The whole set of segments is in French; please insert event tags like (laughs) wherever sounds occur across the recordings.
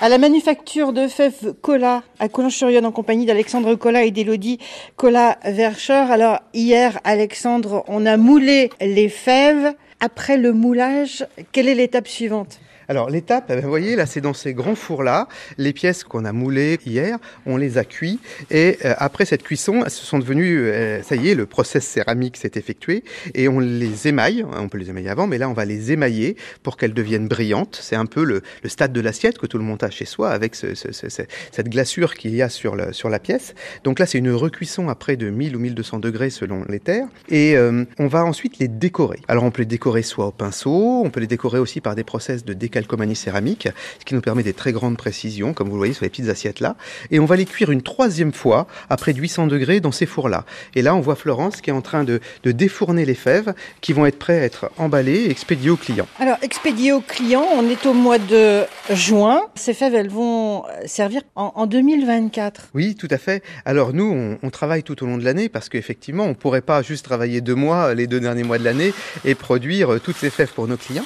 à la manufacture de fèves Cola à Collin-sur-Yonne en compagnie d'Alexandre Cola et d'Élodie Cola Vercheur. Alors hier, Alexandre, on a moulé les fèves. Après le moulage, quelle est l'étape suivante? Alors l'étape, eh ben, vous voyez, là c'est dans ces grands fours-là, les pièces qu'on a moulées hier, on les a cuits et euh, après cette cuisson, elles se sont devenues, euh, ça y est, le process céramique s'est effectué et on les émaille, on peut les émailler avant, mais là on va les émailler pour qu'elles deviennent brillantes. C'est un peu le, stade de l'assiette que tout le monde a chez soi avec ce, ce, ce, cette glaçure qu'il y a sur, la pièce. Donc là c'est une recuisson à près de 1000 ou 1200 degrés selon les terres et euh, on va ensuite les décorer. Alors on peut les décorer soit au pinceau, on peut les décorer aussi par des process de décalcomanie calcomanie céramique, ce qui nous permet des très grandes précisions, comme vous le voyez sur les petites assiettes là. Et on va les cuire une troisième fois, après 800 degrés, dans ces fours-là. Et là, on voit Florence qui est en train de, de défourner les fèves, qui vont être prêts à être emballées et expédiées au client. Alors, expédiées au client, on est au mois de juin. Ces fèves, elles vont servir en, en 2024. Oui, tout à fait. Alors nous, on, on travaille tout au long de l'année parce qu'effectivement, on pourrait pas juste travailler deux mois, les deux derniers mois de l'année, et produire toutes ces fèves pour nos clients.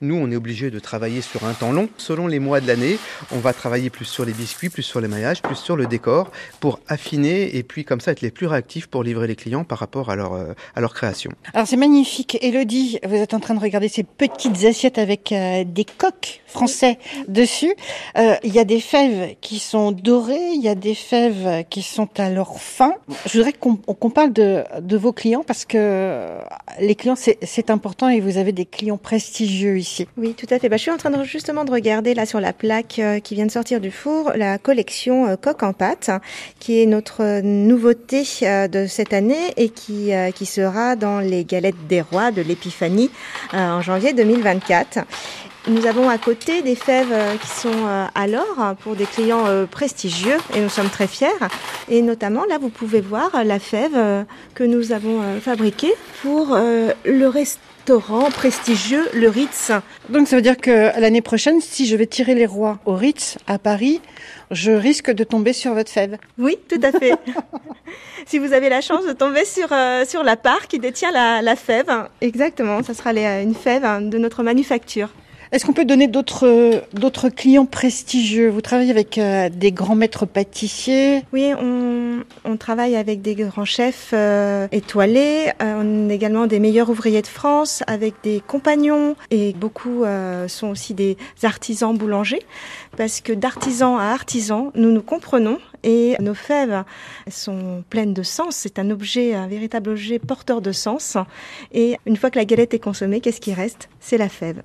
Nous, on est obligé de travailler sur un temps long. Selon les mois de l'année, on va travailler plus sur les biscuits, plus sur les maillages, plus sur le décor pour affiner et puis comme ça être les plus réactifs pour livrer les clients par rapport à leur, euh, à leur création. Alors c'est magnifique. Elodie, vous êtes en train de regarder ces petites assiettes avec euh, des coques français dessus. Euh, il y a des fèves qui sont dorées, il y a des fèves qui sont à leur fin. Je voudrais qu'on qu parle de, de vos clients parce que les clients c'est important et vous avez des clients prestigieux ici. Oui, tout à fait. Bah, je suis en train de, justement de regarder là sur la plaque euh, qui vient de sortir du four la collection euh, coque en pâte, qui est notre nouveauté euh, de cette année et qui, qui sera dans les galettes des rois de l'épiphanie en janvier 2024. Nous avons à côté des fèves qui sont à l'or pour des clients prestigieux et nous sommes très fiers. Et notamment là, vous pouvez voir la fève que nous avons fabriquée pour le restaurant prestigieux, le Ritz. Donc ça veut dire que l'année prochaine, si je vais tirer les rois au Ritz à Paris, je risque de tomber sur votre fève. Oui, tout à fait. (laughs) si vous avez la chance de tomber sur, euh, sur la part qui détient la, la fève, exactement, ça sera les, une fève de notre manufacture. Est-ce qu'on peut donner d'autres d'autres clients prestigieux? Vous travaillez avec euh, des grands maîtres pâtissiers Oui, on, on travaille avec des grands chefs euh, étoilés. Euh, on a également des meilleurs ouvriers de France avec des compagnons et beaucoup euh, sont aussi des artisans boulangers parce que d'artisan à artisan, nous nous comprenons et nos fèves sont pleines de sens. C'est un objet, un véritable objet porteur de sens. Et une fois que la galette est consommée, qu'est-ce qui reste? C'est la fève.